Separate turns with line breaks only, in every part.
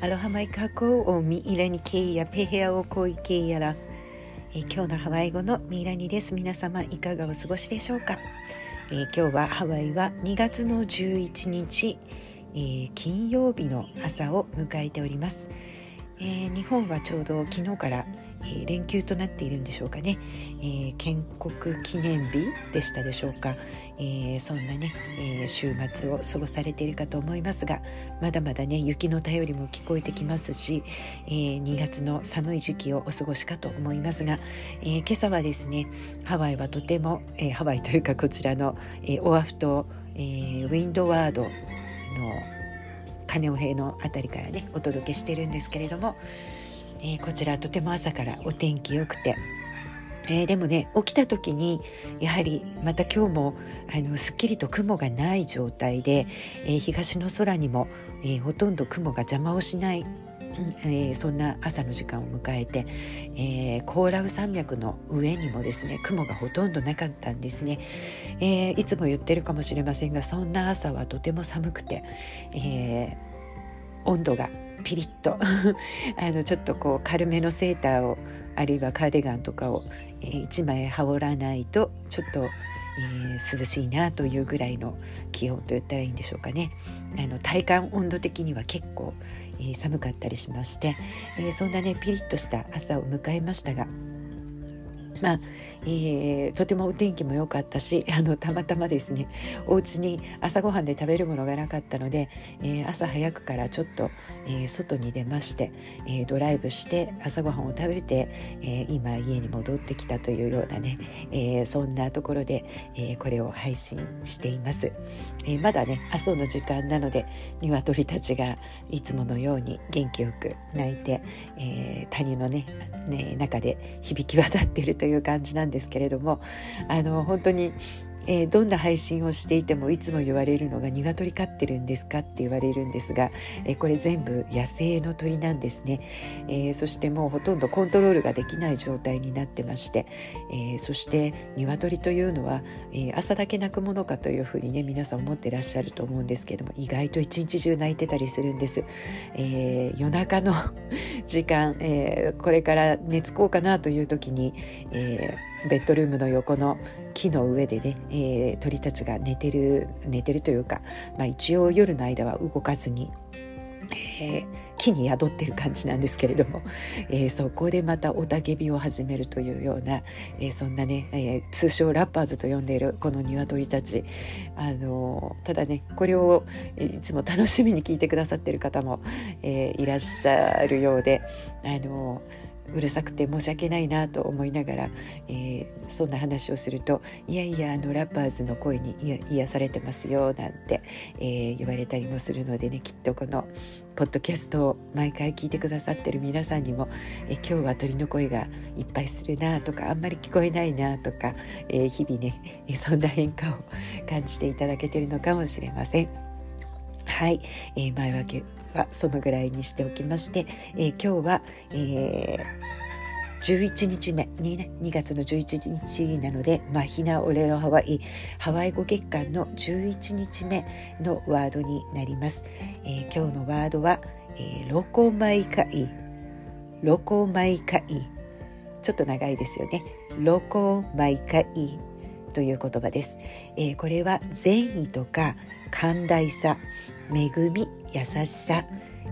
アロハマイカコをミイラニケイヤペヘアをコイケイヤラ、え、今日のハワイ語のミイラニです。皆様いかがお過ごしでしょうか、えー、今日はハワイは2月の11日、えー、金曜日の朝を迎えております、え日本はちょうど昨日からえー、連休となっているんでしょうかね、えー、建国記念日でしたでしょうか、えー、そんなね、え週末を過ごされているかと思いますがまだまだね雪の便りも聞こえてきますし、え2月の寒い時期をお過ごしかと思いますが、え今朝はですねハワイはとても、えハワイというかこちらの、えオアフ島、えウィンドワードのカネオヘの辺りからねお届けしてるんですけれども、えー、こちらとても朝からお天気良くて。えー、でもね起きた時にやはりまた今日もあのすっきりと雲がない状態で、えー、東の空にも、えー、ほとんど雲が邪魔をしない、えそんな朝の時間を迎えて、えコーラウ山脈の上にもですね雲がほとんどなかったんですね、えいつも言ってるかもしれませんがそんな朝はとても寒くて、え温度がピリッと。あのちょっとこう軽めのセーターをあるいはカーディガンとかを、えー、1枚羽織らないとちょっと、えー、涼しいなというぐらいの気温と言ったらいいんでしょうかね。あの体感温度的には結構、えー、寒かったりしまして、えそんなねピリッとした朝を迎えましたがまあえー、とてもお天気も良かったし あのたまたまですねお家に朝ごはんで食べるものがなかったので、えー、朝早くからちょっと、えー、外に出まして、えドライブして朝ごはんを食べて、え今家に戻ってきたというようなね、えそんなところで、えこれを配信しています、えまだね朝の時間なので鶏たちがいつものように元気よく鳴いて、え谷のねね中で響き渡っているといういう感じなんですけれどもあの本当にえー、どんな配信をしていてもいつも言われるのが「鶏飼ってるんですか?」って言われるんですが、えー、これ全部野生の鳥なんですね、えー、そしてもうほとんどコントロールができない状態になってまして、えそして鶏というのは、え朝だけ鳴くものかというふうにね皆さん思ってらっしゃると思うんですけども意外と一日中鳴いてたりするんです、え夜中の時間、えこれから寝つこうかなという時に、えーベッドルームの横の木の上でね、えー、鳥たちが寝てる寝てるというか、まあ、一応夜の間は動かずに、えー、木に宿ってる感じなんですけれども、えー、そこでまた雄たけびを始めるというような、えー、そんなね、え通称ラッパーズと呼んでいるこの鶏たち。あのただねこれをいつも楽しみに聞いてくださってる方も、えいらっしゃるようであのうるさくて申し訳ないなと思いながら、えー、そんな話をすると「いやいやあのラッパーズの声に癒されてますよ」なんて、えー、言われたりもするのでねきっとこのポッドキャストを毎回聞いてくださってる皆さんにも、えー、今日は鳥の声がいっぱいするなとかあんまり聞こえないなとか、えー、日々ねそんな変化を感じていただけてるのかもしれません。はい、えー、前分けはそのぐらいにしておきまして、えー、今日は、えー、11日目。にね2月の11日なので「マヒナ・オレロ・ハワイ」ハワイ語月間の11日目のワードになります、えー、今日のワードは、えー、ロコマイカイ。ロコマイカイ。ちょっと長いですよね。ロコマイカイという言葉です、えー、これは善意とか寛大さ恵み優しさ、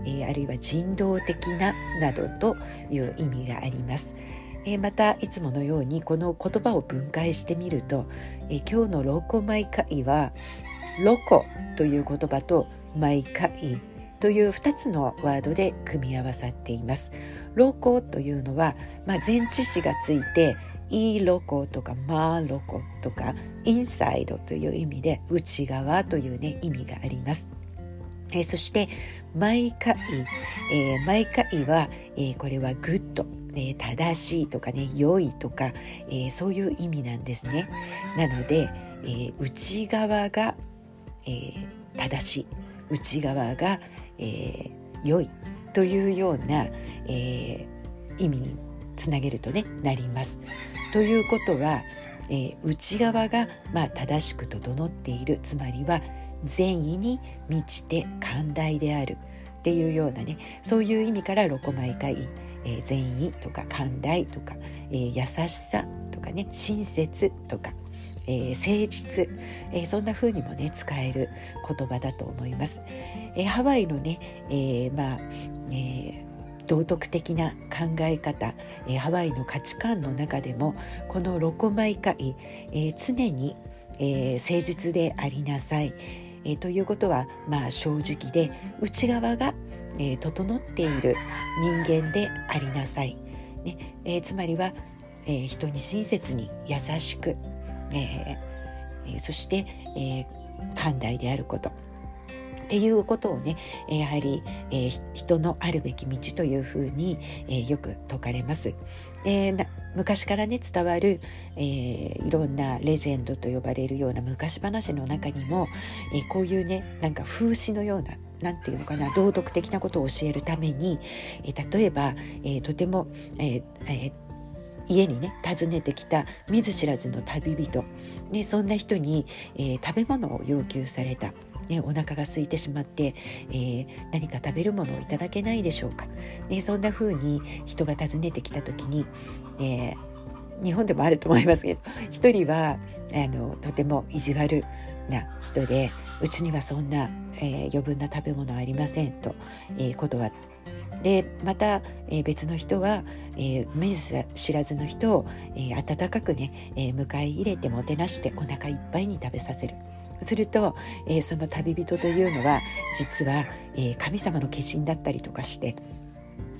えー、あるいは人道的ななどという意味があります。えー、またいつものようにこの言葉を分解してみると、えー、今日の lokomaikaʻi は loko という言葉と maikaʻi という2つのワードで組み合わさっています。 loko というのは、まあ、前置詞がついて i loko とか ma loko とか inside という意味で内側というね意味があります。えー、そして maikaʻi、えー、 maikaʻi は、えー、これは good、えー、正しいとかね良いとか、え、そういう意味なんですね。なので、え、内側が、え、正しい内側が、え、良いというような、え、意味につなげるとねなります。ということは、えー、内側が、まあ、正しく整っている。つまりは善意に満ちて寛大である。っていうようなね。そういう意味からロコマイ会えー、善意とか寛大とか、えー、優しさとかね親切とか、えー、誠実、え、そんな風にもね使える言葉だと思います。え、ハワイのね、え、まあ、え道徳的な考え方、えー、ハワイの価値観の中でもこのロコマイ会、えー、常に、えー、誠実でありなさい、えー、ということは、まあ、正直で内側が、えー、整っている人間でありなさい、ねえー、つまりは、えー、人に親切に優しく、えー、そして、えー、寛大であること。っていうことをねやはり、えー、人のあるべき道というふうに、えー、よく説かれます。えー、昔からね伝わる、えー、いろんなレジェンドと呼ばれるような昔話の中にも、えー、こういうねなんか風刺のような何て言うのかな道徳的なことを教えるために、えー、例えば、えー、とても、えーえー家にね訪ねてきた見ず知らずの旅人、ね、そんな人に、えー、食べ物を要求されたね、お腹が空いてしまって、えー、何か食べるものをいただけないでしょうか、ね、そんな風に人が訪ねてきた時に、えー、日本でもあると思いますけど一人はあのとても意地悪な人でうちにはそんな、えー、余分な食べ物ありませんと、えー、断ってでまた、えー、別の人は、えー、見ず知らずの人を、えー、温かくね、え、迎え入れてもてなしてお腹いっぱいに食べさせる。すると、えー、その旅人というのは実は、えー、神様の化身だったりとかして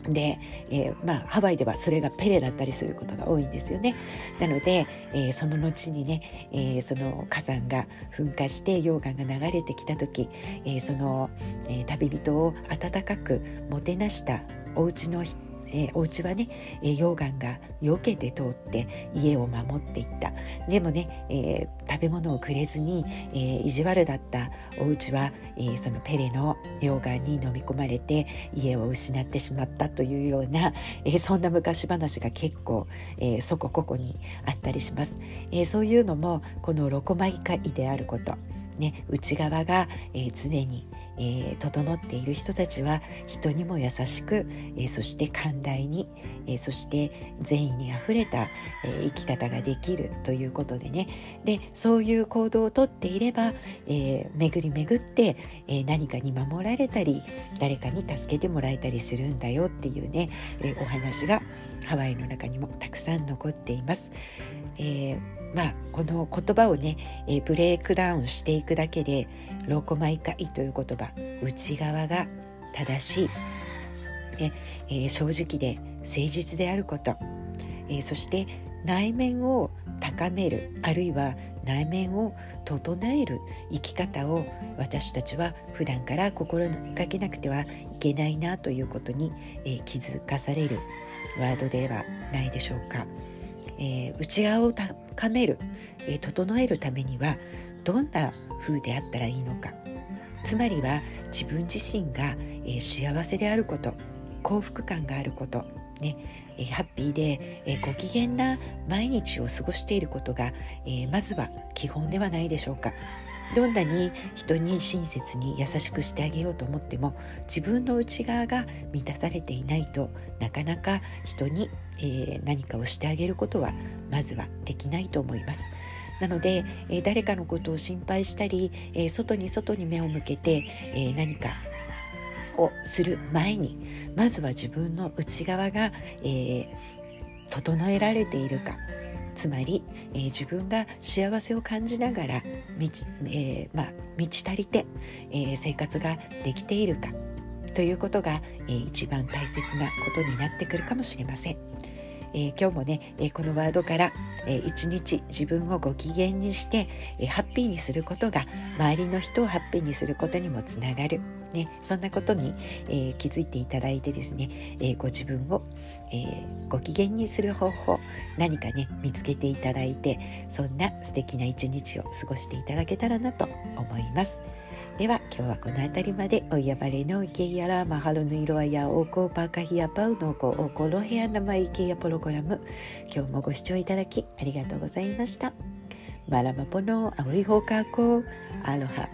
で、えー、まあ、ハワイではそれがペレだったりすることが多いんですよね。なので、えー、その後にね、えー、その火山が噴火して溶岩が流れてきた時、えその、え旅人を温かくもてなしたお家の人えー、お家はね、えー、溶岩が避けて通って家を守っていった。でもね、えー、食べ物をくれずに、えー、意地悪だったお家は、えー、そのペレの溶岩に飲み込まれて家を失ってしまったというような、えー、そんな昔話が結構、えー、そこここにあったりします、えー、そういうのもこのロコマイカイであること。ね、内側が、えー、常に、えー、整っている人たちは人にも優しく、えー、そして寛大に、え、そして善意にあふれた、え生き方ができるということでねでそういう行動をとっていれば、え巡り巡って、え何かに守られたり誰かに助けてもらえたりするんだよっていうね、えお話がハワイの中にもたくさん残っています。えーまあ、この言葉をね、えー、ブレイクダウンしていくだけで「ローコマイカイ」という言葉内側が正しい、ええー、正直で誠実であること、えー、そして内面を高めるあるいは内面を整える生き方を私たちは普段から心がけなくてはいけないなということに、えー、気づかされるワードではないでしょうか。えー、内側を高める、えー、整えるためにはどんな風であったらいいのかつまりは自分自身が、えー、幸せであること幸福感があることねえハッピーで、えご機嫌な毎日を過ごしていることが、えまずは基本ではないでしょうか。どんなに人に親切に優しくしてあげようと思っても自分の内側が満たされていないとなかなか人に、えー、何かをしてあげることはまずはできないと思います。なので、えー、誰かのことを心配したり、えー、外に外に目を向けて、え何かをする前にまずは自分の内側が、え整えられているかつまり、えー、自分が幸せを感じながら満ち,、えーまあ、満ち足りて、えー、生活ができているかということが、えー、一番大切なことになってくるかもしれません。えー、今日もね、えー、このワードから、えー、一日自分をご機嫌にして、えハッピーにすることが周りの人をハッピーにすることにもつながる、ね、そんなことに、え気づいていただいてですね、えご自分を、えご機嫌にする方法何かね見つけていただいてそんな素敵な一日を過ごしていただけたらなと思います。では今日はこの辺りまでおやばれの池やらマハロの色はやおこパカヒヤパウのこおこの部屋生池やプログラム今日もご視聴いただきありがとうございました。マラマポの青い方角アロハ